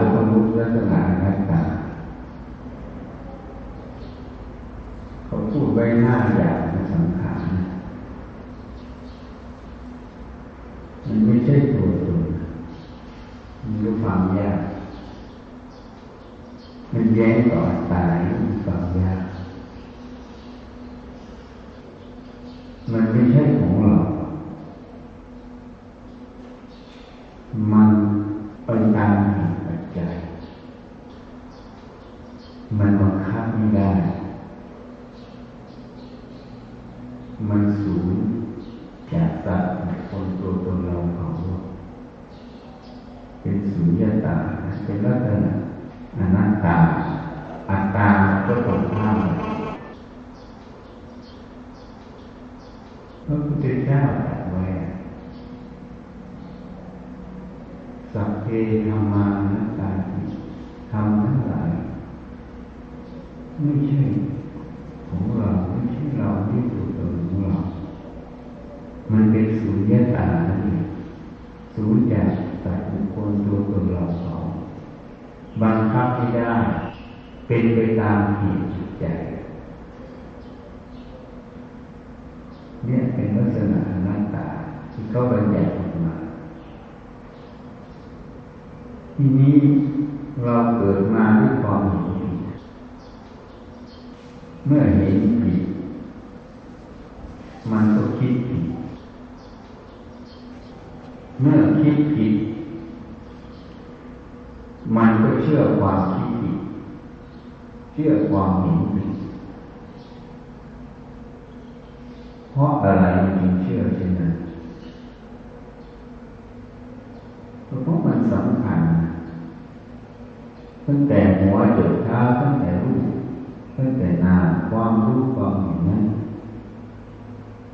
ก็ต้องรู้ลักษณะอนัตตาเขาพูดไว้ห้าอย่างในสังขารมันไม่ใช่ตัวตนมันรู้ความยากมันแย้งต่ออัตตามันความยากมันไม่ใช่ของเรา มันเป็นตามเหตุปัจจัย มันบังคับไม่ได้ มันสูญจากสัตว์คนตัวตนเราเขาเป็นสุญญตา เป็นลักษณะอนัตตา อัตตาก็ตรงข้ามพระพุทธเจ้าตรัสไว้ สัพเพธรรมานัตตาธรรมทั้งหลายไม่ใช่ของเราไม่ใช่เราไม่ตัวตนของเรา มันเป็นสุญญตานี่สูญจากสัตว์บุคคลตัวตนเราสองบังคับไม่ได้ เป็นไปตามเหตุจิตใจ เนี่ยเป็นลักษณะอนัตตาที่เขาบัญญัติออกมา ที นี้เราเกิดมาด้วยความหิวผิดเมื่อเห็นผิด มันก็คิดผิด เมื่อคิดผิด มันก็เชื่อความคิดผิด เชื่อความเห็นผิด เพราะอะไรจึงเชื่อเช่นนั้นเพราะมันสำคัญ ตั้งแต่หัวจดเท้าตั้งแต่รูปตั้งแต่นามความรู้ความเห็นนั้น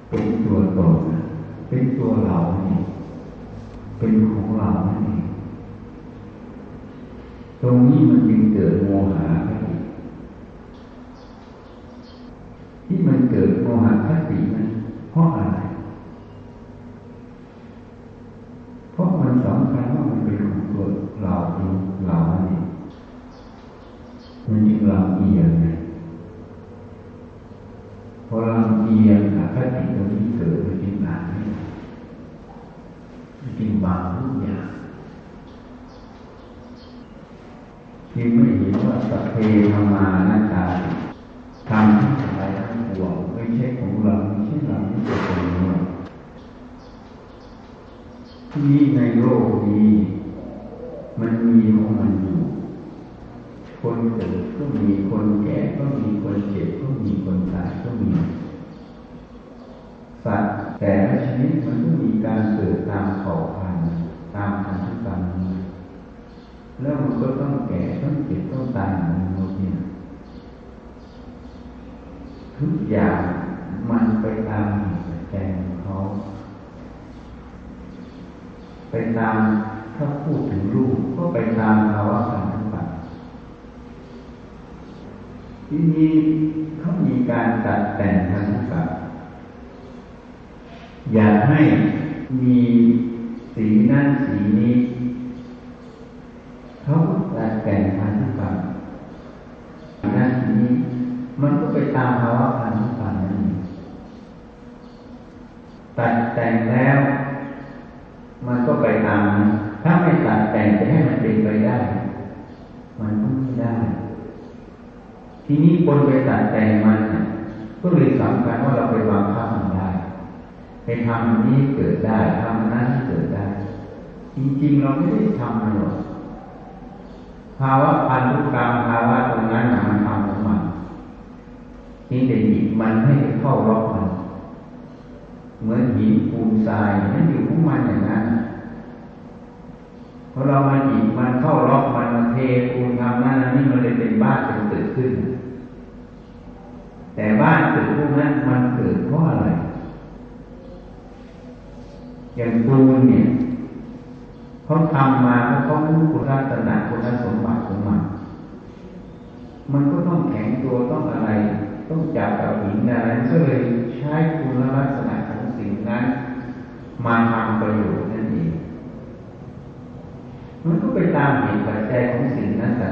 เป็นตัวตนเป็นตัวเราเนี่เป็นของเราเนี่ตรงนี้มันจึงเกิดโมหะคติที่มันเกิดโมหะคตินั้นเพราะอะไร เพราะมันสำคัญว่ามันเป็นของตัวเราเองเราเนี่ยมันจึงลำเอียงไงพอลำเอียงอคติตรงนี้เกิดมันจึงอ่านไม่ได้ มันจึงบางทุกอย่างที่ไม่เห็นว่าสัพเพธรรมานาตาท แล้วมันก็ต้องแก่ต้องเจ็บต้องตายเหมือนมนุษย์เนี่ยทุกอย่างมันไปตามเหตุปัจจัยของเขาไปตามถ้าพูดถึงรูปก็ไปตามภาวะพันธุกรรมทีนี้เขามีการตัดแต่งพันธุกรรมอยากให้มีสีนั่นสีนี้ มันก็ไปตามภาวะพันธุกรรมนั่นเองตัดแต่งแล้ว มันก็ไปตามนั้นถ้าไม่ตัดแต่งจะให้มันเป็นไปได้ มันก็ไม่ได้ ทีนี้คนไปตัดแต่งมันก็เลยสำคัญว่าเราไปวางคับมันได้ไปทำนี้เกิดได้ทำอันนั้นเกิดได้ จริงๆเราไม่ได้ทำมันหรอกภาวะพันธุกรรมภาวะตรงนั้นมันท นี่แต่หยิบมันให้เข้าล็อกมัน เหมือนหินปูนทรายนั่นอยู่ของมันอย่างนั้นพอเรามาหยิบมันเข้าล็อกมันมาเทปูนทำนั่นนี่มันเลยเป็นบ้านเป็นตึกขึ้น แต่บ้านตึกพวกนั้นมันเกิดเพราะอะไร อย่างปูนเนี่ยเขาทำมาเพราะเขารู้คุณลักษณะคุณสมบัติของมัน มันก็ต้องแข็งตัวต้องอะไร ต้องจับกับหินอะไรก็เลยใช้คุณลักษณะของสิ่งนั้น มาทำประโยชน์นั่นเองมันก็ไปตามเหตุปัจจัยของสิ่งนั้นแต่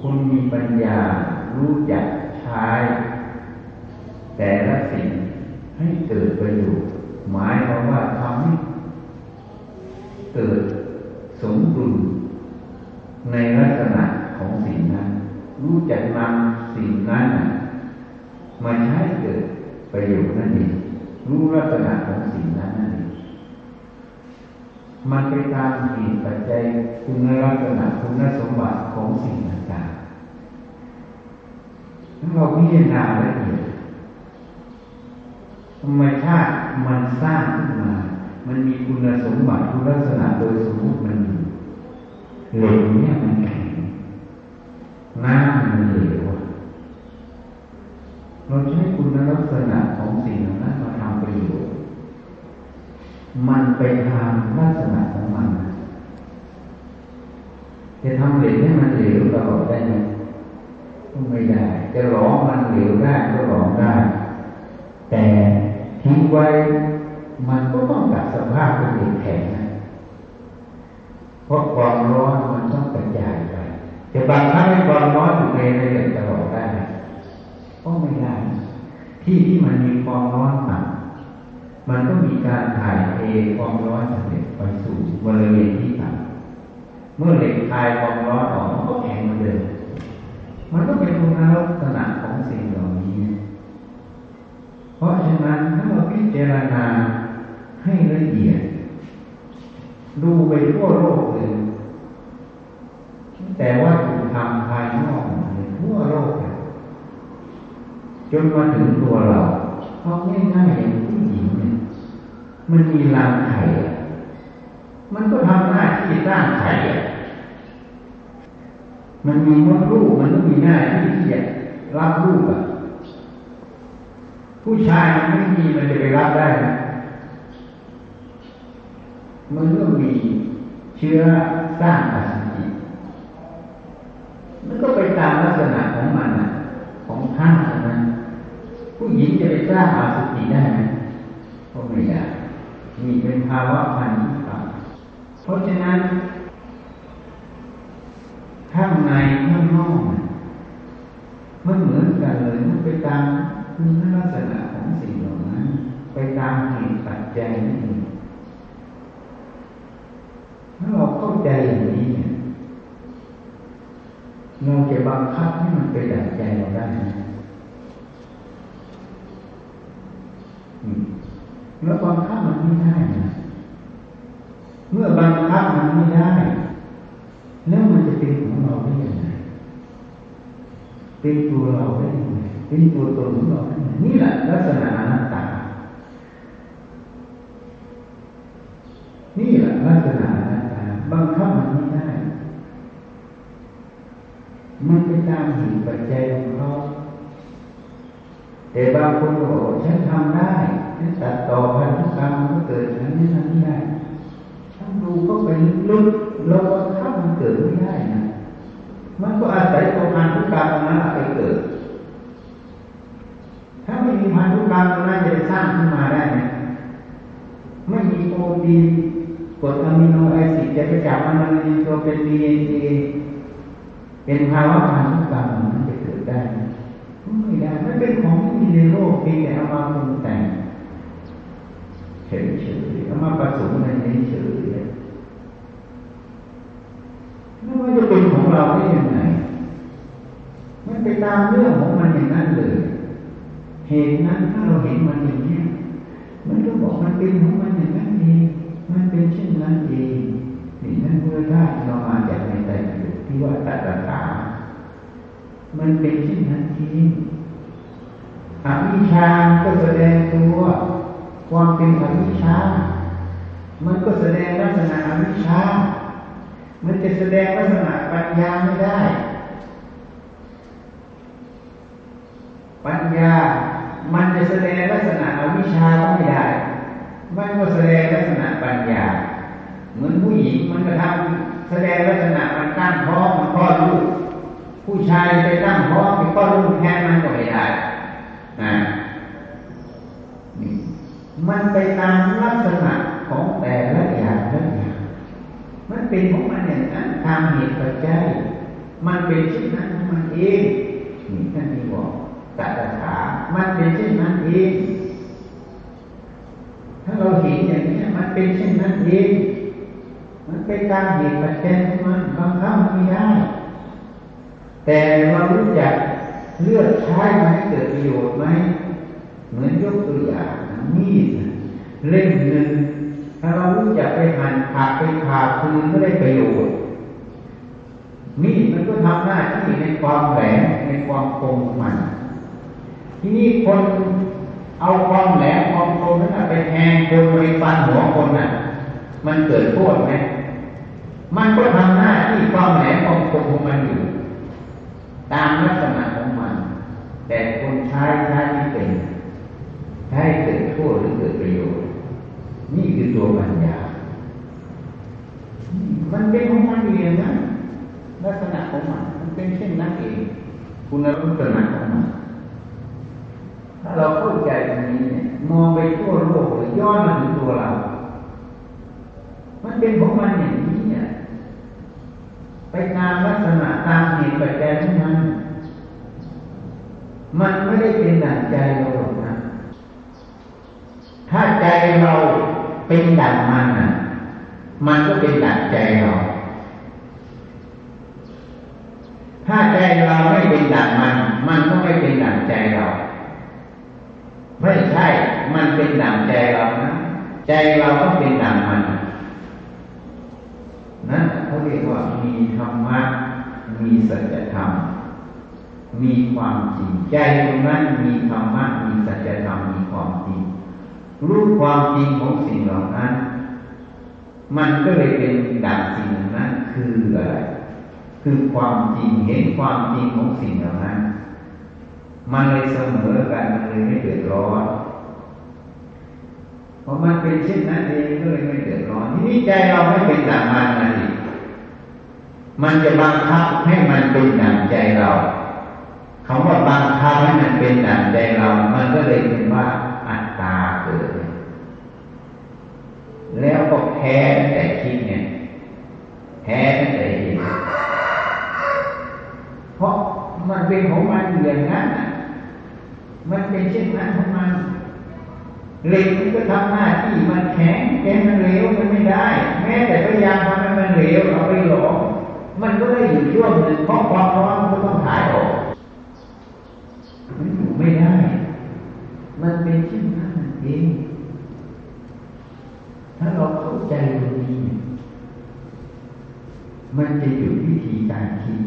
คุณมีปัญญารู้จักใช้แต่ละสิ่งให้เกิดประโยชน์หมายความว่าทำให้เกิดสมดุลในลักษณะของสิ่งนั้น รู้จักนำสิ่งนั้นมาใช้เกิดประโยชน์นั่นเองรู้ลักษณะของสิ่งนั้นนั่นเองมันไปตามเหตุปัจจัยคุณลักษณะคุณสมบัติของสิ่งต่างๆถ้าเราพิจารณาละเอียดธรรมชาติมันสร้างขึ้นมา มันมีคุณสมบัติคุณลักษณะโดยสมมติมันอยู่เหลวเนี่ยมันแข็ง น้ำมันเหลวเราใช้คุณลักษณะของสิ่งนั้นมาทำประโยชน์ มันไปทำลักษณะของมันจะทำเหลวให้มันเหลวตลอดได้ไหมไม่ได้ จะหลอมมันเหลวได้ก็หลอมได้ แต่ทิ้งไว้มันก็ต้องกลับสภาพเป็นเหล็กแข็งนะเพราะความร้อนมันต้องกระจายไป จะบังคับให้ความร้อนอยู่ในระดับตลอดได้ก็ไม่ได้ที่ที่มันมีความร้อนต่ำมันก็มีการถ่ายเทความร้อนจาเหล็กไปสู่บริเวณที่ต่ำเมื่อเหล็กคายความร้อนออกมันก็แข็งเหมือนเดิมมันก็เป็นคุณลักษณะของสิ่งเหล่านี้ เพราะฉะนั้นถ้าเราพิจารณาให้ละเอียด ดูไปทั่วโลกเลย แต่ว่าถูกทำภายนอกทั่วโลก จนมาถึงตัวเราเอาง่ายๆอย่างผู้หญิงเนี่ยมันมีรังไข่มันก็ทำหน้าที่สร้างไข่มันมีมดลูกมันก็มีหน้าที่ที่จะรับลูกอะ ผู้ชายมันไม่มีมันจะไปรับได้ไหมมันก็มีเชื้อสร้างอส ก็ไปตามลักษณะของมันนะของท่านนั้นผู้หญิงจะไปสร้างอสุจิได้ไหมก็ไม่ได้มีเป็นภาวะพันธุ์เพราะฉะนั้นข้างในข้างนอกมันเหมือนกันเลยมันไปตามคุณลักษณะของสิ่งเหล่านั้น ไปตามเหตุปัจจัยนี่เองถ้าเราเข้าใจอย่างนี้เนี่ยเราจะ บังคับให้มันไปดับใจเราได้ไหมแล้วบังคับมันไม่ได้นะเมื่อบังคับมันไม่ได้ แล้วมันจะเป็นของเราได้ยังไงเป็นตัวเราได้ยังไงเป็นตัวตนของเราได้ยังไงนี่แหละลักษณะอนัตตา นี่แหละลักษณะอนัตตาบังคับมันไม่ได้ นเป็นตามเหตุปัจจัยของเขาแต่บางคนบอกฉันทำได้ฉันตัดต่อพันธุกรรมก็เกิดฉันนี้ทำไม่ได้ฉันดูเข้าไปลึกๆเราบังคับมันเกิดไม่ได้นะมันก็อาศัยตัวพันธุกรรมนั้นไปเกิด ถ้าไม่มีพันธุกรรมนั้นจะสร้างขึ้นมาได้ไหมไม่มีโปรตีนกรดอะมิโนแอซิดจะไปจับมันมันมีตัวเป็นดีเอ็นเอเป็นภาวะพันธุ กรรมมันจะเกิดได้ไม่ได้มันเป็นของที่มีในโลกเพียงแต่เอามาปรุงแต่งเฉยๆเอามาผสมในนี้เฉยๆแล้วมันจะเป็นของเราได้ยังไงมันไปตามเรื่องของมันอย่างนั้นเลยเหตุนั้นถ้าเราเห็นมันอย่างนี้มันก็บอกมันเป็นของมันอย่างนั้นเองมันเป็นเช่นนั้นเองนี่นั่นเมื่อถ้เรามาจากในใจที่ว่าตัดตา มันเป็นเช่นนั้นจริงอวิชาก็แสดงตัวความเป็นอวิชา มันก็แสดงลักษณะอวิชา มันจะแสดงลักษณะปัญญาไม่ได้ ปัญญา มันจะแสดงลักษณะอวิชาไม่ได้ มันก็แสดงลักษณะปัญญา เหมือนผู้หญิงมันก็ทำแสดงลักษณะมันตั้งท้องมันคลอดลูก ผู้ชายไปตั้งท้องไปคลอดลูกแทนมันก็ไม่ได้นะมันไปตามลักษณะของแต่ละอย่างละอย่างเป็นของมันอย่างนั้นตามเหตุปัจจัยมันเป็นเช่นนั้นของมันเองนี่ท่านที่บอกตัดถามันเป็นเช่นนั้นเองถ้าเราเห็นอย่างนี้มันเป็นเช่นนั้นเองมันเป็นตามเหตุปัจจัยของมันบางครั้งไม่ได้ แต่เรารู้จักเลือกใช้ไหมเกิดประโยชน์ไหมเหมือนยกตัวอย่างมีดเล่มหนึ่งถ้าเรารู้จักไปหั่นผักไปผ่าคืนไม่ได้ประโยชน์มีดมันก็ทำหน้าที่ในความแหลมในความคมของมัน ทีนี้คนเอาความแหลมความคมนั้นไปแทงคนไปฟันหัวคนน่ะ มันเกิดโทษไหมมันก็ทำหน้าที่ความแหลมความคมของมันอยู่ ตามลักษณะของมัน แต่คนใช้ใช้ไม่เป็นใช้เกิดโทษหรือเกิดประโยชน์ นี่คือตัวปัญญา มันเป็นของมันเองนะลักษณะของมันมันเป็นเช่นนั้นเองคุณลักษณะของมันถ้าเราเข้าใจตรงนี้เนี่ยมองไปทั่วโลกเลยย้อนมาถึงตัวเรา มันเป็นของมันอย่างนี้เนี่ย ไปตามลักษณะตามเหตุปัจจัยของมันมันไม่ได้เป็นดั่งใจเราหรอกนะ ถ้าใจเราเป็นดั่งมันนะมันก็เป็นดั่งใจเรา ถ้าใจเราไม่เป็นดั่งมัน มันก็ไม่เป็นดั่งใจเรา ไม่ใช่ มันเป็นดั่งใจเรานะ ใจเราก็เป็นดั่งมัน รียกว่ามีธรรมะ มีสัจธรรม มีความจริง ใจตรงนั้นมีธรรมะ มีสัจธรรม มีความจริง รู้ความจริงของสิ่งเหล่านั้น มันก็เลยเป็นดั่งสิ่งนั้นคืออะไร คือความจริง เห็นความจริงของสิ่งเหล่านั้น มันเลยเสมอกัน มันเลยไม่เดือดร้อนเพราะมันเป็นเช่นนั้นเองก็เลยไม่เดือดร้อนทีนี้ใจเราไม่เป็นดั่งมันนะดิ มันจะบังคับให้มันเป็นดั่งใจเราคำว่าบังคับให้มันเป็นดั่งใจเรา มันก็เลยเป็นว่าอัตตาเกิด แล้วก็แพ้แต่คิดเนี่ยแพ้แต่เห็นเพราะมันเป็นของมันอย่างนั้นมันเป็นเช่นนั้นของมันเหล็กมันก็ทำหน้าที่มันแข็งแข็งมันเหลวมันไม่ได้ แม้แต่พยายามทำให้มันเหลวเอาไปหลอม มันก็ได้อยู่ช่วงหนึ่งเพราะความร้อนมันก็ต้องถ่ายออกมันอยู่ไม่ได้ มันเป็นเช่นนั้นเองถ้าเราเข้าใจตรงนี้มันจะหยุดวิธีการคิด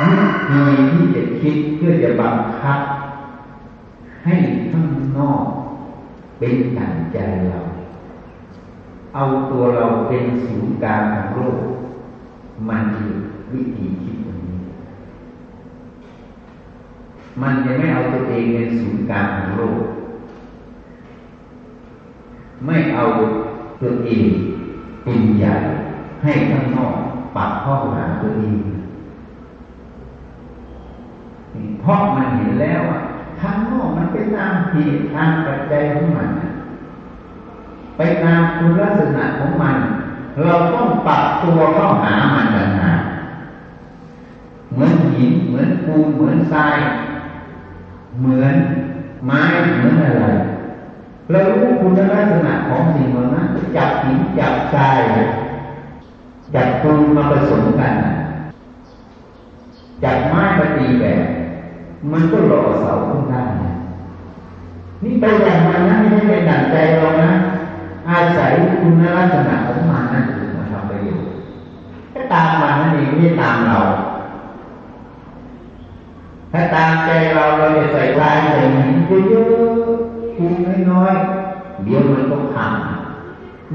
วิธีที่จะคิดเพื่อจะบังคับ ให้ข้างนอกเป็นดั่งใจเรา เอาตัวเราเป็นศูนย์กลางของโลกมันคือวิธีคิดตรงนี้ มันจะไม่เอาตัวเองเป็นศูนย์กลางของโลก ไม่เอาตัวเองเป็นใหญ่ให้ข้างนอกปักข้อหาตัวเองเพราะมันเห็นแล้วอะข้างนอกมันเป็นตามเหตุตามปัจจัยของมัน ไปตามคุณลักษณะของมัน เราต้องปรับตัวเข้าหามันต่างหากเหมือนหินเหมือนปูนเหมือนทราย เหมือนไม้เหมือนอะไรเรารู้คุณลักษณะของสิ่งเหล่านั้นจับหินจับทรายจับปูนมาผสมกันจับไม้มาตีแบบ มันก็หล่อเสาขึ้นได้นี่ไปอย่างมันนะไม่ใช่ไปดั่งใจเรานะ อาศัยคุณลักษณะของมันนั่นถึงมาทำประโยชน์ถ้าตามมันนั่นเองไม่ตามเรา ถ้าตามใจเราเราจะใส่ลายใส่หินเยอะๆคูน้อยๆเดี๋ยวมันก็พัง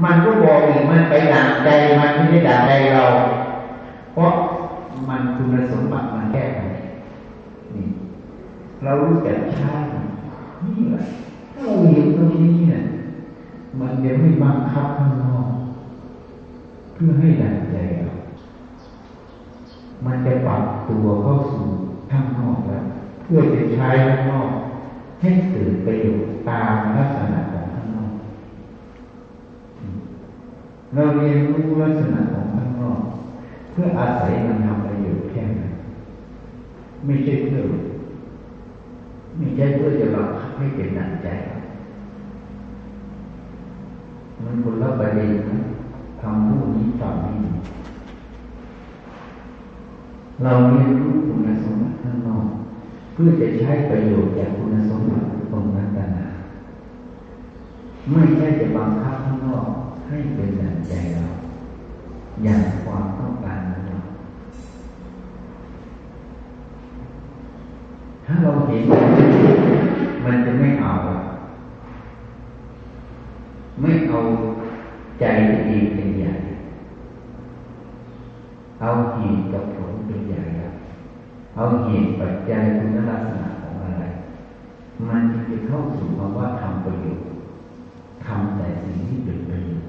มันก็บอกอีกมันไปดั่งใจมันไม่ได้ดั่งใจเรา เพราะมันคุณสมบัติมันแค่ไหนนี่เรารู้จักใช้นี่แหละถ้าเราเห็นตรงนี้เนี่ย มันจะไม่บังคับข้างนอก เพื่อให้ดั่งใจเรามันจะปรับตัวเข้าสู่ข้างนอกแล้วเพื่อจะใช้ข้างนอก ให้เกิดประโยชน์ตามลักษณะของข้างนอก เราเรียนรู้ลักษณะของข้างนอก เพื่ออาศัยมันทำประโยชน์แค่นั้นไม่ใช่เพื่อไม่ใช่เพื่อจะบังคับให้เป็นหนักใจมัน คนละประเด็นนะคำพูดนี้ฟังนี้เราเรียนรู้คุณสมบัติข้างนอกเพื่อจะใช้ประโยชน์จากคุณสมบัติตรงนั้นนาไม่ใช่จะบังคับข้างนอกให้เป็นดังใจเรา อย่างความต้องการของเราถ้าเราเห็นมันจะไม่เอา ไม่ เอาใจตัวเองเป็นใหญ่เอาเหตุกับผลเป็นใหญ่ครับเอาเหตุปัจจัยคุณลักษณะของอะไร มันจะเข้าสู่คำว่าทำประโยชน์ทำแต่สิ่งที่เป็นประโยชน์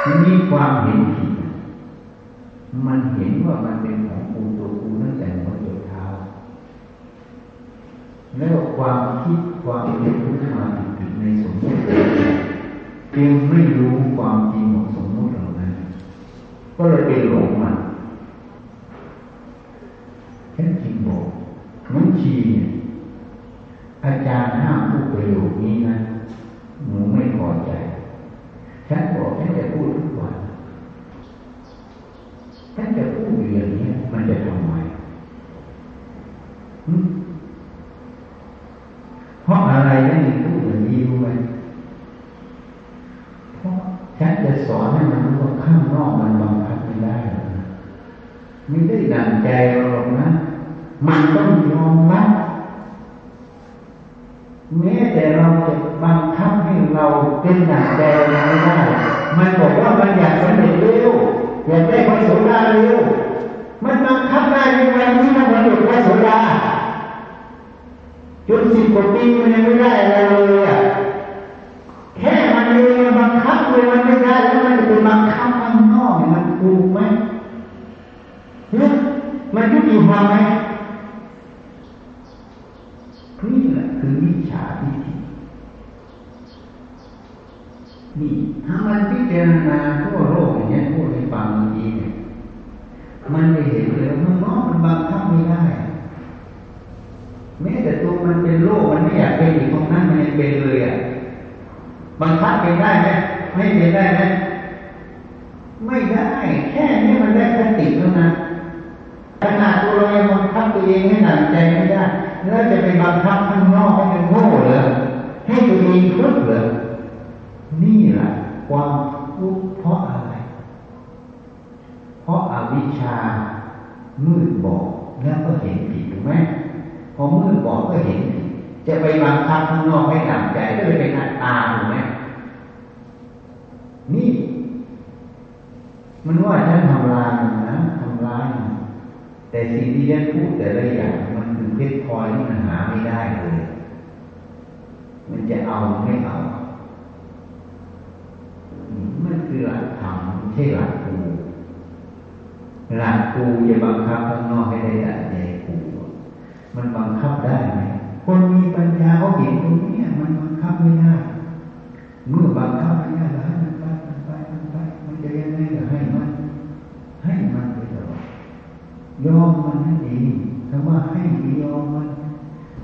ทีนี้ความเห็นผิดมันเห็นว่ามันเป็นของกูตัวกูตั้งแต่หัวจนเท้าแล้วความคิดความเห็น พียงไม่รู้ความจริงของสมมติเหล่านั้นก็เลยไปหลงมันแค่จริงบอกมันชีอาจารย์ห้ามพูดประโยคนี้นะหนูไม่พอใจ ฉันบอกฉันจะพูดทุกวันฉันจะพูดอย่างนี้มันจะทำไมเพราะอะไรนั่นพูดอย่างนี้รู้ไหมเพราะฉันจะสอนให้มันรู้ว่าข้างนอกมันบังคับไม่ได้ไม่ได้ดั งใจเราหรอกนะ มันต้องยอมรับแม้แต่เราจะบังคับให้เราเป็นหนักใจเราไม่ได้ มันบอกว่ามันอยากสำเร็จเร็วอยากได้พระโสดาเร็ว มันบังคับได้ในวันนี้มันวันหยุดพระโสดาจนสิบกว่าปีมันยังไม่ได้อะไรเลยอะแค่มันเองบังคับเลยมันไม่ได้แล้วมันจะไปบังคับข้างนอกมันถูกไหมเนี่ยมัน ยุติธรรมไหมนี่แหละคือวิชาทิฏฐินี่ถ้ามันพิจารณาทั่วโลกอย่างนี้พูดให้ฟังเมื่อกี้เนี่ยมันจะเห็นเลยมันน้องมันบังคับไม่ได้แม้แต่ตัวมันเป็นโรคมันไม่อยากเป็นอยู่ตรงนั้นมันยังเป็นเลยอะบังคับเป็นได้ไหมไม่เป็นได้ไหมไม่ได้ แค่นี้มันได้สติเท่านั้นขนาด บังคับตัวเองให้หนักใจไม่ได้แล้วจะไปบังคับข้างนอกให้เป็นโง่เหรอให้ตัวเองทุกข์เหรอนี่แหละความทุกข์เพราะอะไร เพราะอาวิชชา มืดบอดแล้วก็เห็นผิดถูกไหมพอมืดบอดก็เห็นผิดจะไปบังคับข้างนอกให้หนักใจก็เลยเป็นอัตตาถูกไหมนี่ มันว่าฉันทำลายมันนะทำลายมัน แต่สิ่งที่ฉันพูดแต่ละอย่างมันคือเพชรพลอยที่มันหาไม่ได้เลย มันจะเอาไม่เอามันคือหลักธรรมไม่ใช่หลักกูหลักกูจะบังคับข้างนอกให้ได้ดั่งใจกูมันบังคับได้ไหมคนมีปัญญาเขาเห็นตรงนี้มันบังคับไม่ได้เมื่อบังคับไม่ได้แล้วมันไปมันไปมันไป มันจะยังไงก็ให้มัน ให้มันไปตลอด ยอมมันนั่นเองคำว่าให้ไปยอมมัน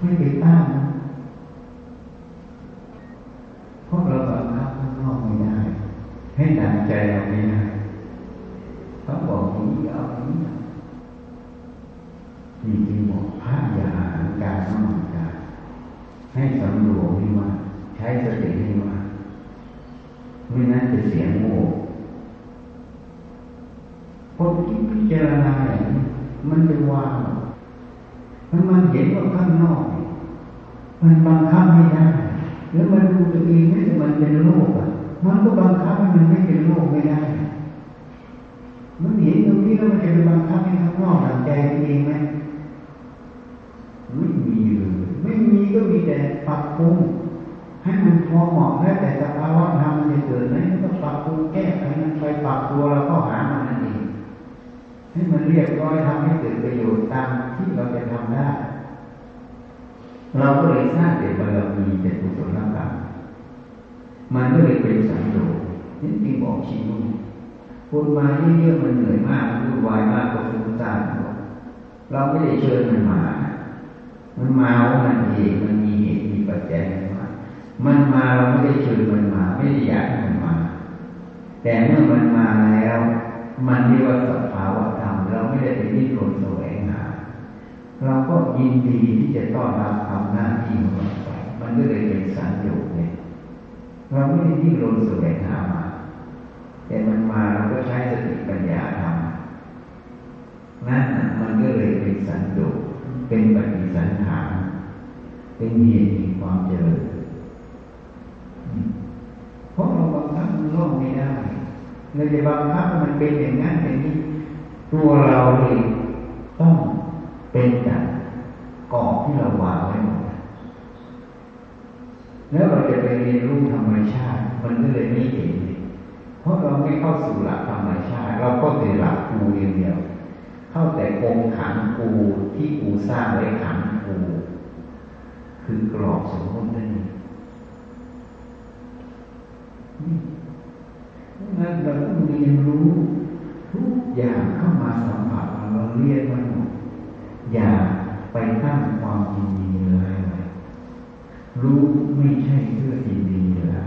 ไม่ไปต้านมันเพราะเราบังคับข้างนอกไม่ได้ ให้ดังใจเราไม่ได้เขาบอกนี้เอาอย่างนี้จริงบอกพระอย่าหาการน้ำมันกายให้สำรวมให้มาใช้สติให้มาไม่นั้นจะเสียงโง่คนที่พิจารณาอย่างนี้ มันจะวางมันมันเห็นว่าข้างนอก มันบังคับไม่ได้แล้วมันดูตัวเองไม่มันเป็นโลกอะ มันก็บังคับให้มันไม่เป็นโลกไม่ได้ มันเห็นตรงนี้แล้วมันจะไปบังคับให้ข้างนอกทำใจตัวเองไหมไม่มีเลยไม่มีก็มีแต่ปรับปรุงให้มันพอเหมาะแล้วแต่สภาวะธรรมมันจะเกิดไหมก็ปรับปรุงแก้ไขมันไปปรับตัวแล้วก็หามันนั่นเอง ให้มันเรียบร้อยทำให้เกิดประโยชน์ตามที่เราจะทำได้ เราก็เลยสร้างเจตบารมีเจตกุศลกรรมมันก็เลยเป็นสังโยชน์นี่จริงบอกชีวิตคนมาเยอะๆมันเหนื่อยมากวุ่นวายมากกว่าฟุ้งซ่านเราไม่ได้เชิญมันมา มันมาว่ามันเองมันมีเหตุมีปัจจัยมันมามันมาเราไม่ได้เชิญมันมา ไม่ได้อยากให้มันมา แต่เมื่อมันมาแล้ว มันเรียกว่าสภาวะ เราไม่ได้ไปดิ้นรนแสวงหาเราก็ยินดีที่จะต้อนรับทำหน้าที่ของเราไปมันก็เลยเป็นสัญญาเนี่ยเราไม่ได้ดิ้นรนแสวงหามา แต่มันมาเราก็ใช้สติปัญญาทำนั่นมันก็เลยเป็นสัญญาเป็นปฏิสันฐานเป็นเหตุแห่งความเจริญเพราะเราบังคับมันล่องไม่ได้เราจะบังคับมันเป็นอย่างนั้นอย่างนี้ ตัวเราเองต้องเป็นจากกรอบที่เราวางไว้หมดแล้วเราจะไปเรียนรู้ธรรมชาติ มันก็เลยไม่เห็นเพราะเราไม่เข้าสู่หลักธรรมชาติ เราก็แต่หลักกูอย่างเดียว เข้าแต่กงขังกูที่กูสร้างไว้ขังกูคือกรอบสมมตินั่นเองงั้นเราต้องเรียนรู้ อย่างเข้ามาสัมผัสเราเรียนมันหมดอย่าไปตั้งความยินดีเลยรู้ไม่ใช่เพื่อยินดีเลย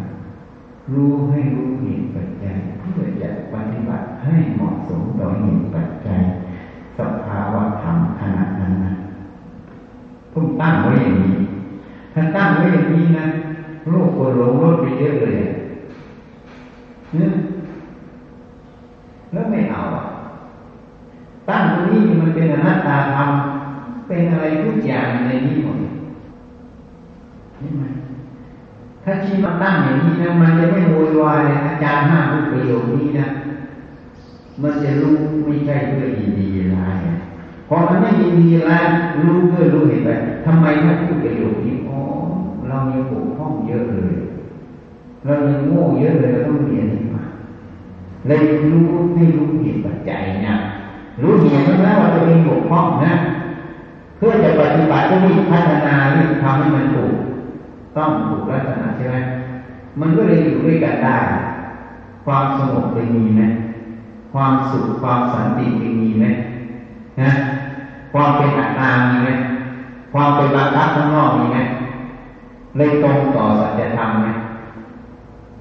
รู้ให้รู้เหตุปัจจัยเพื่อจะปฏิบัติให้เหมาะสมต่อเหตุปัจจัยสภาวะธรรมขณะนั้นนะต้องตั้งไว้อย่างนี้ถ้าตั้งไว้อย่างนี้นะโลกคนหลงรถไปเยอะเลยเนี่ย แล้วไม่เอาอะตั้งตรงนี้มันเป็นอนัตตาธรรมเป็นอะไรทุกอย่างในนี้หมดนี่ไหมถ้าชีมาตั้งอย่างนี้นะมันจะไม่โวยวายอาจารย์ห้าพูดประโยคนี้นะมันจะรู้ไม่ใช่เพื่อยินดีร้ายพอมันไม่ยินดีร้ายรู้เพื่อรู้เห็นไปทำไมถ้าพูดประโยคนี้อ๋อเรายังปกป้องเยอะเลยเรายังโง่เยอะเลยเราต้องเรียน เลยรู้ไม่รู้เหตุปัจจัยนะรู้เหตุแล้วว่าตัวเองบกพร่องนะ เพื่อจะปฏิบัติก็มีพัฒนาเรื่อทำให้มันถูก ต้องถูกลักษณะใช่ไหมมันก็เลยอยู่ด้วยกันได้ความสงบเป็นมีไหมความสุขความสันติเป็นมีไหมนะความเป็นอัตตามีไหมความเป็นบังคับข้างนอกมีไหมเลยตรงต่อสัจธรรมไหม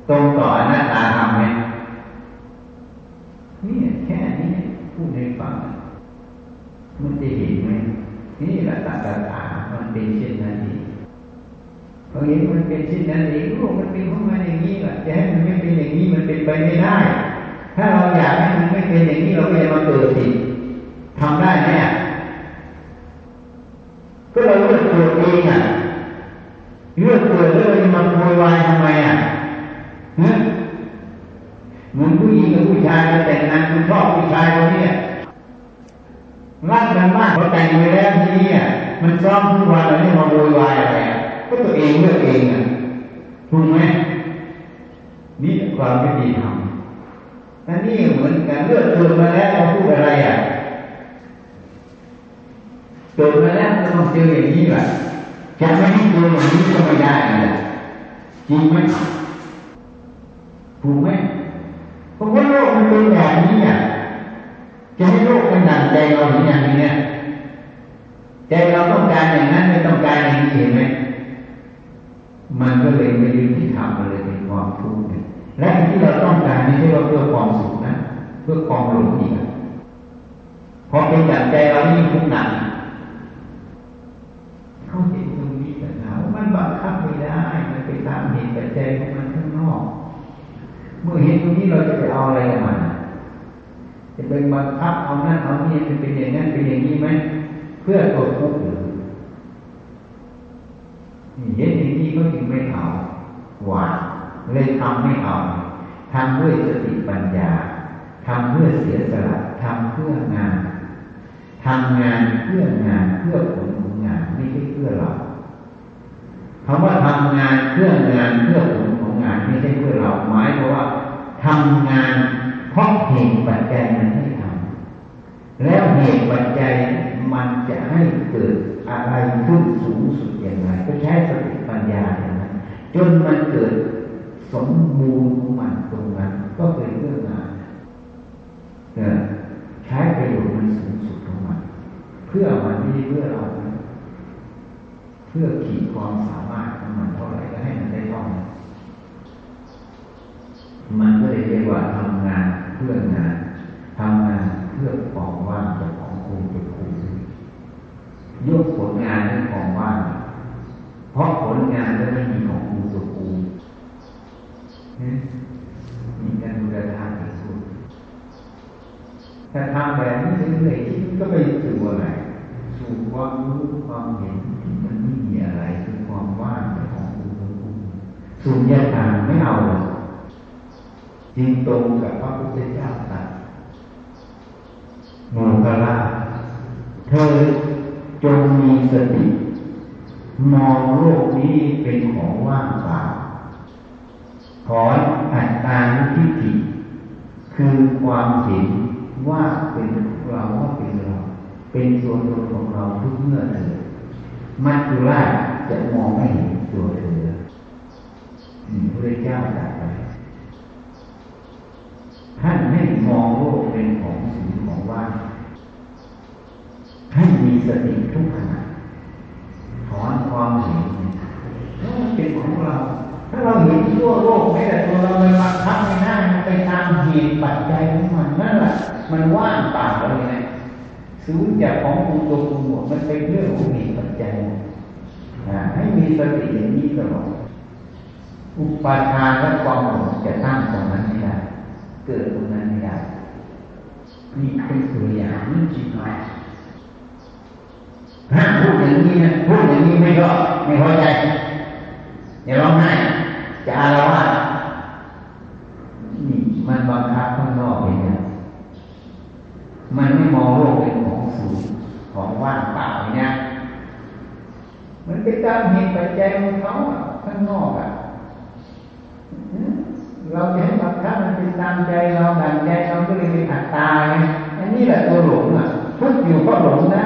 ตรงต่ออนัตตาธรรมไหม นี่แค่นี้พูดให้ฟังมันจะเห็นไหมนี่ละตัตามันเป็นเช่นนั้นเองเราเห็นมันเป็นเช่นนั้นเองโลกมันเป็นของมันอย่างนี้แหละจะให้มันไม่เป็นอย่างนี้มันเป็นไปไม่ได้ ถ้าเราอยากให้มันไม่เป็นอย่างนี้เราก็จะมาเกิดสิทำได้ไหมก็เราเลือกเกิดเองอะเลือกเกิดแล้วเรามาโวยวายทำไมอะเฮ้เหมือน ผู้ชายจะแต่งงานคุณชอบผู้ชายคนนี้รักกันมากพอแต่งไปแล้วทีนี้มันซ้อมทุกวันแล้วนี่มาโวยวายอะไรก็ตัวเองเลือกเองอะถูกไหมนี่ความไม่ดีทำนั่นนี่เหมือนกันเลือกเกิดมาแล้วมาพูดอะไรอะเกิดมาแล้วก็ต้องเจออย่างนี้แหละจะไม่ให้เจออย่างนี้ก็ไม่ได้นะจริงไหมถูกไหม ราะว่าโลกมันเป็นแบบนี้อะจะให้โลกเป็นดั่งใจเราอย่างนี้เนี่ยใจเราต้องการอย่างนั้นไม่ต้องการอย่างนี้เห็นไหมมันก็เลยไม่ยุติธรรมมันเลยเป็นความทุกข์และที่เราต้องการไม่ใช่ว่าเพื่อความสุขนะเพื่อความหลงอีกพอเป็นดั่งใจเรานี่ทุกข์หนักเขาเห็นตรงนี้แต่ถามว่ามันบังคับไม่ได้มันไปตามเหตุปัจจัยของมันข้งนอก เมื่อเห็นตรงนี้เราจะไปเอาอะไรกับมันจะเป็นบังคับเอานั่นเอานี่จะเป็นอย่างนั้นเป็นอย่างนี้ไหมเพื่อตัวทุกข์หรือเห็นอย่างนี้ก็จึงไม่เอาหวานเลยทำไม่เอาทำด้วยสติปัญญาทำเพื่อเสียสละทำเพื่องานทำงานเพื่องานเพื่อผลของงานไม่ใช่เพื่อเราคำว่าทำงานเพื่องานเพื่อผล งานไม่ใช่เพื่อเราหมายเพราะว่าทำงานเพราะเหตุปัจจัยมันให้ทำแล้วเหตุปัจจัยมันจะให้เกิดอะไรขึ้นสูงสุดอย่างไรก็ใช้สติปัญญาอย่างนั้นจนมันเกิดสมบูรณ์ของมันตรงนั้น ก็เป็นเรื่องงานเนี่ยใช้ประโยชน์มันสูงสุดของมัน เพื่อมันไม่เพื่อเรา เพื่อขีดความสามารถของมันเท่าไหร่ก็ให้มันได้ต้อง มันก็เลยเรียกว่าทำงานเพื่องานทำงานเพื่อของว่างจากของครูจะครูยกผลงานให้ของว่างเพราะผลงานก็ไม่มีของครูตัวครูมีการดูแลทางที่สุดแต่ทำแบบนี้เรื่อยๆที่ก็ไปสู่อะไรสู่ความรู้ความเห็นที่มันไม่มีอะไรคือความว่างของครูตัวครูสุญญตาไม่เอาเลย จริงตรงกับพระพุทธเจ้าตรัสโมกลาเธอจงมีสติ มองโลกนี้เป็นของว่างเปล่าถอนอัตตานุทิฏฐิคือความเห็นว่าเป็นเราว่าเป็นเรา เป็นส่วนตนของเราทุกเมื่อเถิดมัจจุราชจะมองไม่เห็นตัวเธอพระเจ้าตรัสไป ท่านให้มองโลกเป็นของสูงของว่างให้มีสติทุกขณะถอนความเห็นว่ามันเป็นของเรา ถ้าเราเห็นทั่วโลกไม่แต่ตัวเราไปบังคับไม่ได้มันไปตามเหตุปัจจัยของมันนั่นแหละมันว่างเปล่าเลยนะสูญจากของคุณตัวคุณหมดมันเป็นเรื่องของเหตุปัจจัยให้มีสติอย่างนี้ตลอดอุปาทานและความหลงจะตั้งตรงนั้นไม่ได้ เกิดตรงนั้นไม่ได้นี่เป็นตัวอย่างนี่จริงไหมถ้าพูดอย่างนี้นะพูดอย่างนี้ไม่ก็ไม่พอใจอย่าร้องไห้จะอาละวาดนี่มันบังคับข้างนอกเองนะมันไม่มองโลกเป็นของสูงของว่างเปล่าเนี่ยมันเป็นตามเหตุปัจจัยของเขาข้างนอกอะ เราจะให้บังคับมันเป็นตามใจเราดังใจเราก็เลยเป็นอัตตาไงอันนี้แหละตัวหลงอะทุกอยู่เพราะหลงนะ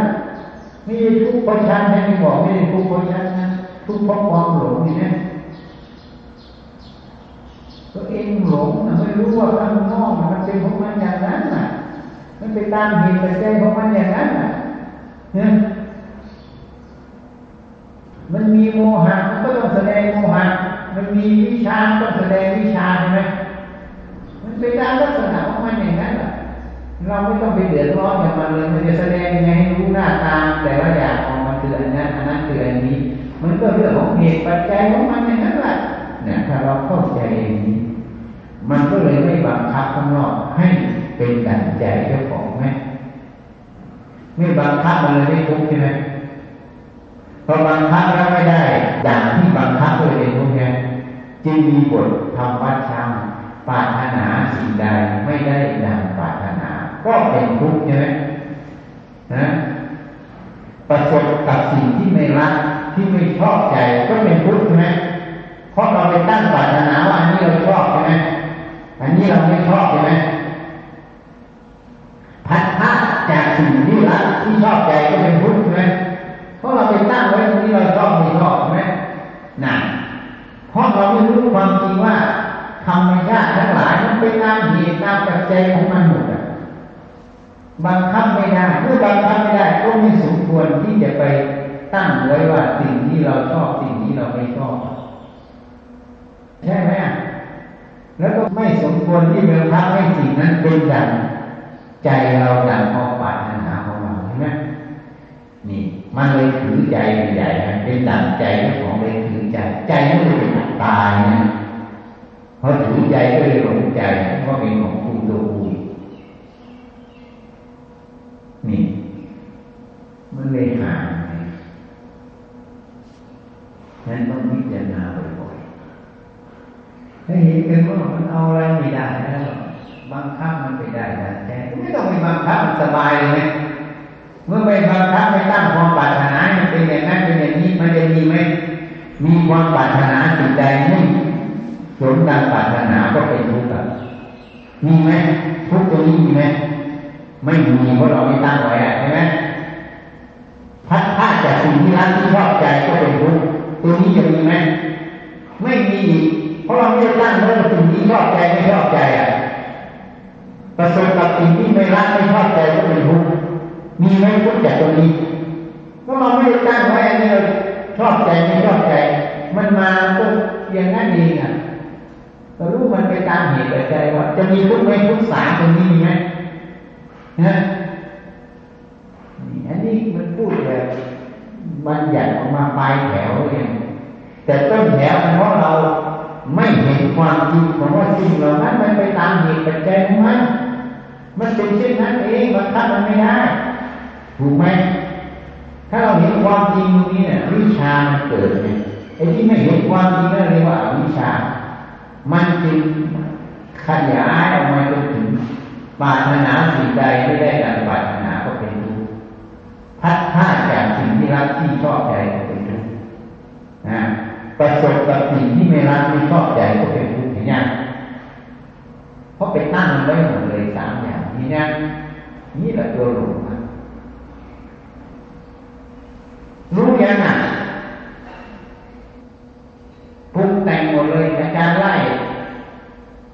ไม่ใช่ทุกข์เพราะฉันนะไม่บอกไม่ได้ทุกข์เพราะฉันนะทุกข์เพราะความหลงนี่นะตัวเองหลงนะไม่รู้ว่าข้างนอกมันเป็นของมันอย่างนั้นน่ะ มันเป็นตามเหตุปัจจัยของมันอย่างนั้นน่ะเนี่ยมันมีโมหะมันก็ต้องแสดงโมหะ มันมีวิชาต้องแสดงวิชาใช่ไหมมันเป็นตามลักษณะของมันอย่างนั้นแหละเราไม่ต้องไปเดือดร้อนกับมันเลย มันจะแสดงยังไงให้รู้หน้าตาแต่ละอย่างออกมาคืออันนั้นอันนั้นคืออันนี้ มันก็เรื่องของเหตุปัจจัยของมันอย่างนั้นแหละเนี่ยถ้าเราเข้าใจอย่างนี้ มันก็เลยไม่บังคับข้างนอกให้เป็นดั่งใจเจ้าของไหมไม่บังคับมันเลยไม่ทุกข์ใช่ไหม พอบังคับแล้วไม่ได้อย่างที่บังคับตัวเองพวกนี้จึงมีบททำวัดช้างปาถนาสิ่งใดไม่ได้ดังปาถนา ก็เป็นทุกข์ใช่ไหมนะประสบกับสิ่งที่ไม่รักที่ไม่ชอบใจก็เป็นทุกข์ใช่ไหมเพราะเราไปตั้งปาถนาว่าอันนี้เราชอบใช่ไหมอันนี้เราไม่ชอบใช่ไหมพัดพาจากสิ่งที่รักที่ชอบใจก็เป็นทุกข์ใช่ไหม ราะเราไปตั้งไว้ตรงนี้เราชอบไม่ชอบใช่ไหมนั่นเพราะเราไม่รู้ความจริงว่าธรรมชาติทั้งหลายมันเป็นตามเหตุตามปัจจัยของมันหมดอะบังคับไม่ได้เมื่อบังคับไม่ได้ก็ไม่สมควรที่จะไปตั้งไว้ว่าสิ่งที่เราชอบสิ่งที่เราไม่ชอบใช่ไหมแล้วก็ไม่สมควรที่จะพักให้สิ่งนั้นเป็นดังใจเราดังความป นี่ มันเลยถือใจใหญ่ๆเป็นดังใจของเลยถือใจ ใจไม่ได้เป็นตายนะเพราะถือใจก็เลยหลงใจว่าเป็นของคุณตัวคุณนี่ มันเลยห่างนั้นต้องพิจารณาบ่อยๆถ้าเห็นกันว่ามันเอาอะไรไม่ได้แล้วบังคับมันไปได้แต่แค่ไม่ต้องไปบังคับมันสบายเลย เมื่อไปบังคับไปตั้งความปรารถนามันเป็นอย่างนั้นเป็นอย่างนี้มันจะมีไหมมีความปรารถนาสิ่งใดไม่สมดังปรารถนาก็เป็นทุกข์มีไหมทุกข์ตัวนี้มีไหมไม่มีเพราะเราไม่ตั้งไว้ใช่ไหมพัดพลาดจากสิ่งที่รักที่ชอบใจก็เป็นทุกข์ตัวนี้จะมีไหมไม่มีเพราะเราไม่ตั้งเรื่องสิ่งที่ชอบใจไม่ชอบใจอะประสบกับสิ่งที่ไม่รักไม่ชอบใจก็เป็นทุกข์ มีไหมทุกข์จกตรงนี้เพราะเราไม่ได้ตั้งไว้อันนี้ชอบใจไม่ชอบใจ มันมาก็อย่างนั้นเองอะเรารู้มันไปตามเหตุปัจจัยว่า จะมีทุกข์ไหมทุกข์สามตรงนี้มีไหมนะอันนี้มันพูดแบบบัญญัติออกมาปลายแถวเองแต่ต้นแถวเพราะเราไม่เห็นความจริงของว่าจริงเหล่านั้นมันไปตามเหตุปัจจัยของมันมันเป็นเช่นนั้นเองบังคับมันไม่ได้ ถูกไหมถ้าเราเห็นความจริงตรงนี้เนี่ยวิชามันเกิดเนี่ยไอ้ที่ไม่เห็นความจริงนั่นเรียกว่าวิชา มันจึงขยายออกมาจนถึงปาถนาสิ่งใดไม่ได้ดังปาถนาก็เป็นทุกข์พัดพลาจากสิ่งที่รักที่ชอบใจก็เป็นทุกข์นะประสบกับสิ่งที่ไม่รักไม่ชอบใจก็เป็นทุกข์เห็นยังเพราะไปตั้งมันไว้หมดเลยสามอย่างนี้นะนี่แหละตัวหลงนะ รู้ยังอะปรุงแต่งหมดเลยอาจารย์ไล่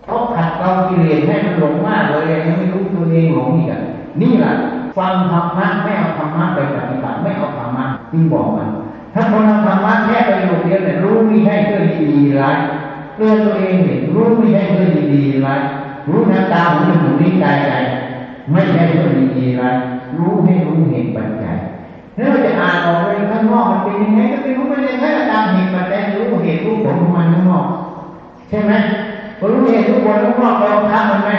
เขาขัดเกลากิเลสให้มันหลงมากเลยยังไม่รู้ตัวเองหลงอีกอะนี่แหละฟังธรรมะไม่เอาธรรมะไปปฏิบัติไม่เอาธรรมะจึงบอกมัน ถ้าคนเอาธรรมะแค่ไปหลงเดียวเนี่ยรู้ไม่ใช่เพื่อดีดีร้ายเพื่อตัวเองเห็นรู้ไม่ใช่เพื่อดีดีร้ายรู้หน้าตาหูจมูกนิ้วกายใจไม่ใช่เพื่อดีดีร้ายรู้ให้รู้เห็นปัจจัย เราจะอ่านออกเลยข้างนอกมันเป็นยังไงก็เป็นรู้ไมันยังไงตามเหตุปัจจัยรู้เหตุรู้ผลของมันข้างนอก ใช่ไหมพอรู้เหตุรู้ผลข้างนอกเราทำมันไหม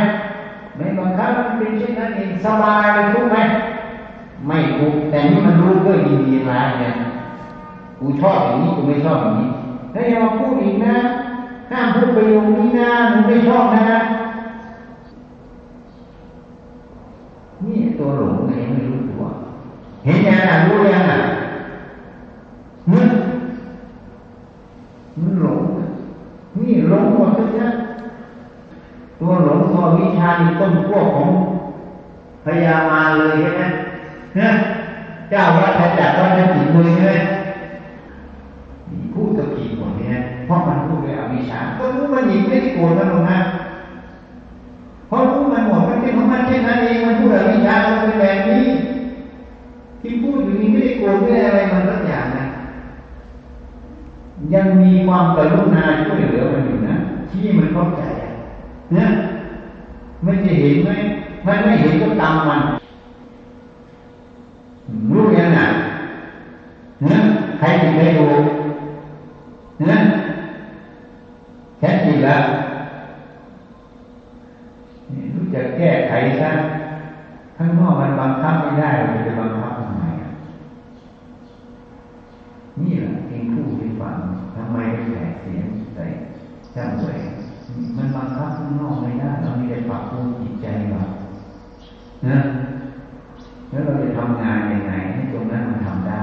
ไม่บังคับมันเป็นเช่นนั้นเองสบายเลยทุกไหมไม่ทุกแต่นี่มันรู้ด้วยดีดีร้ายเนี่ยกูชอบอย่างนี้กูไม่ชอบอย่างนี้แล้วอย่ามาพูดอีกนะห้ามพูดประโยคนี้นะมึงไม่ชอบนะนี่ตัวหลงเองไม่รู้ เห็นยังอะรู้ยังอะมึงมันหลง นี่หลงหมดเลยนะตัวหลงตัววิชานี่ต้นขั้วของพยามาเลยใช่ไหมเนี่ยเจ้าวัดจักรวัดจิตมือใช่ไหมพูดกับผิดหมดเนี่ยเพราะมันพูดด้วยอวิชชาก็รู้มันหยิบไม่ได้โกรธมันหรอกนะเพราะรู้มันหมดมันเป็นของมันเช่นนั้นเองมันพูดอวิชชามันเป็นแบบนี้ ที่พูดอยู่นี้ไม่ได้โกรธไม่ได้อะไรมันสักอย่างนะ ยังมีความกรุณาช่วยเหลือมันอยู่นะที่มันเข้าใจเนี่ยไม่จะเห็นไหมมันไม่เห็นก็ตามมันรู้ยังไงเนี่ยใครผิดใครถูกเนี่ยแค่ผิดแล้วรู้จักแก้ไขซะข้างนอกมันบังคับไม่ได้เราจะบังคับทำไมนี่แหละเองพูดให้ฟังทำไมไม่แผเสียงใส่ช่างสวยมันบังคับข้างนอกไม่ได้เรามีแต่ปรับปรุงจิตใจเรา นะแล้วเราจะทำงานยังไงให้ตรงนั้นมันทำได้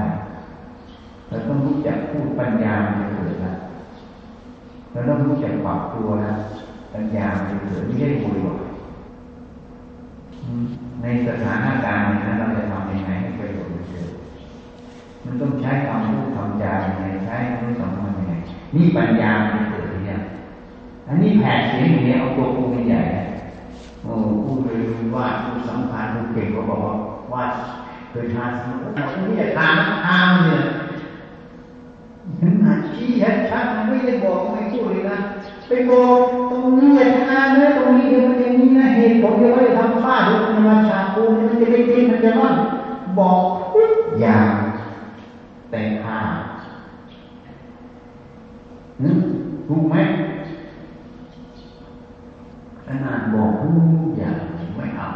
เราต้องรู้จักพูดปัญญามันจะเกิดแล้วเราต้องรู้จักปรับตัวนะปัญญามันจะเกิดไม่ใช่โวยวายในสถานการณ์นั้นเราจะทำยังไงให้ประโยชน์มันเกิดมันต้องใช้คำพูดคำจาอย่างไรใช้คำสอนมันยังไงนี่ปัญญามันเกิดหรือยังอันนี้แผดเสียงอย่างนี้เอาตัวกูเป็นใหญ่ โอ้พูดเลยว่าพูดสำคัญพูดเก่งก็บอกว่าว่าเคยทานสมุนไพรไม่จะทานทานเนี่ยถึงหาชี้ชัดๆไม่ได้บอกไม่พูดเลยนะไปบอกตรงนี้อย่าทานนะตรงนี้เดี๋ยวมันอย่างนี้นะเหตุผลเดี๋ยวเราจะทำฝ้าเดี๋ยวมันมาฉาบปูนมันจะไม่ดีมันจะร่อนบอกอย่างแต่ค่าถูกไหม นาดบอกทุกอย่างไม่เอา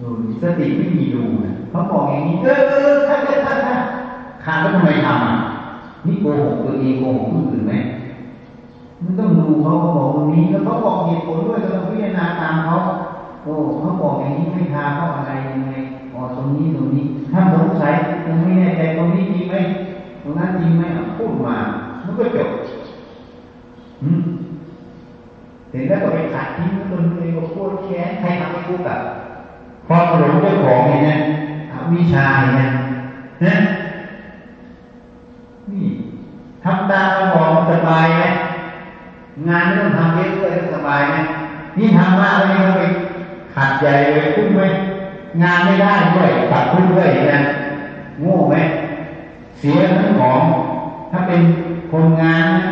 ดูสติไม่มีดูนะเขาบอกอย่างนี้ เออเออถ้าถ้าถ้าถ้าขาดแล้วทำไมทำอะนี่โกหกตัวเองโกหกคนอื่นไหมมันต้องดูเขาเขาบอกตรงนี้แล้วเขาบอกเหตุผลด้วยเราต้องพิจารณาตามเขาโอ้เขาบอกอย่างนี้ไม่ทาเขาอะไรยังไงอ๋อตรงนี้ตรงนี้ ถ้าสงสัยยังไม่แน่ใจตรงนี้จริงไหมตรงนั้นจริงไหมพูดมามันก็จบเส ร็จแล้วก็ไปขัดทิ้งคนเองก็พูดแค้นใครทำให้กูกับพอหลงเจ้าของเนี่ยวิชาเนี่ยนะนี่ทำตามมาบอกสบายไหมงานไม่ต้องทำเยอะด้วยสบายไหมนี่ทำมากเลยเขาไปขัดใจเลยคุ้มไหมงานไม่ได้ด้วยตัดทุนด้วยนะโง่ไหมเสียทั้งของ ถ้าเป็นคนงานนะ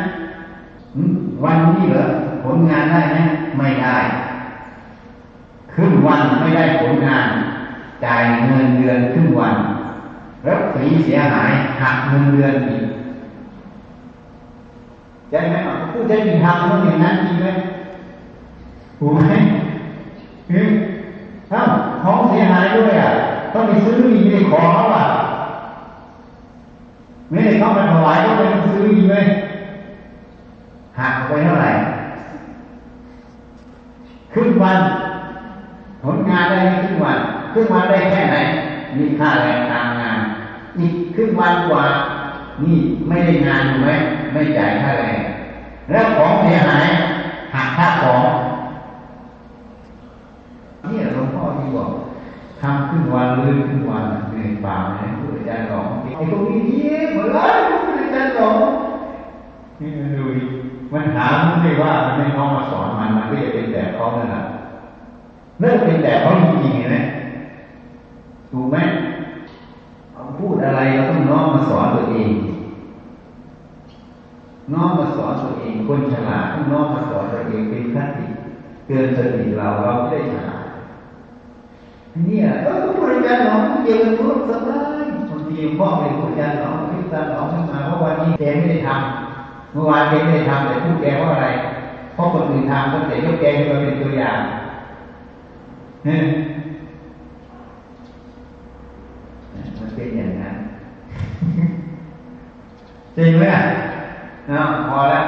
วันนี้เหรอ ผลงานได้ไหมไม่ได้ครึ่งวันไม่ได้ผลงาน จ่ายเงินเดือนครึ่งวันแล้วสีเสียหายหักเงินเดือนอีกใช่ไหมผู้ใช้ดีทำต้องอย่างนั้นจริงไหมถูกไหมถ้าของเสียหายด้วยอะต้องไปซื้ออีกไม่ได้ขอเขาอะไม่ได้เข้ามาถวายก็ไปซื้ออีกเลยหักไปเท่าไหร่ ครึ่งวัน ผลงานได้ครึ่งวันครึ่งวันได้แค่ไหน มีค่าแรงตามงาน อีกครึ่งวันกว่า นี่ไม่ได้งานถูกไหมไม่จ่ายค่าแรงแล้วของเสียหายหักค่าของนี่หลวงพ่อที่บอกทำครึ่งวันลืมครึ่งวันเหนื่อยเปล่านะผู้อาจารย์หลงไอ้ตรงนี้เยี่ยมเลยผู้อาจารย์หลงนี่ มันดูดิมันไม่ว่ามันไม่น้องมาสอนมันมันก็จะเป็นแบบเขานั่นแหละเลิกเป็นแบบเขาจริงๆนะถูกไหมพูดอะไรเราต้องน้อมมาสอนตัวเอง น้อมมาสอนตัวเอง คนฉลาดต้องน้อมมาสอนตัวเองเป็นคติเตือนสติเราเราไม่ได้ฉลาดเนี่ยเออผู้อาจารย์หลงเกี่ยวกับรู้สบายบางทีพ่อเป็นผู้อาจารย์หลงพิจารณาหลงขึ้นมาเพราะวันนี้แกไม่ได้ทำ เมื่อวานแกไม่ได้ทำแต่พูดแกว่าอะไร เพราะคนอื่นทำก็แต่ยกแกขึ้นมาเป็นตัวอย่างเนี่ยมันเป็นอย่างนั้นจริงไหมอะพอแล้ว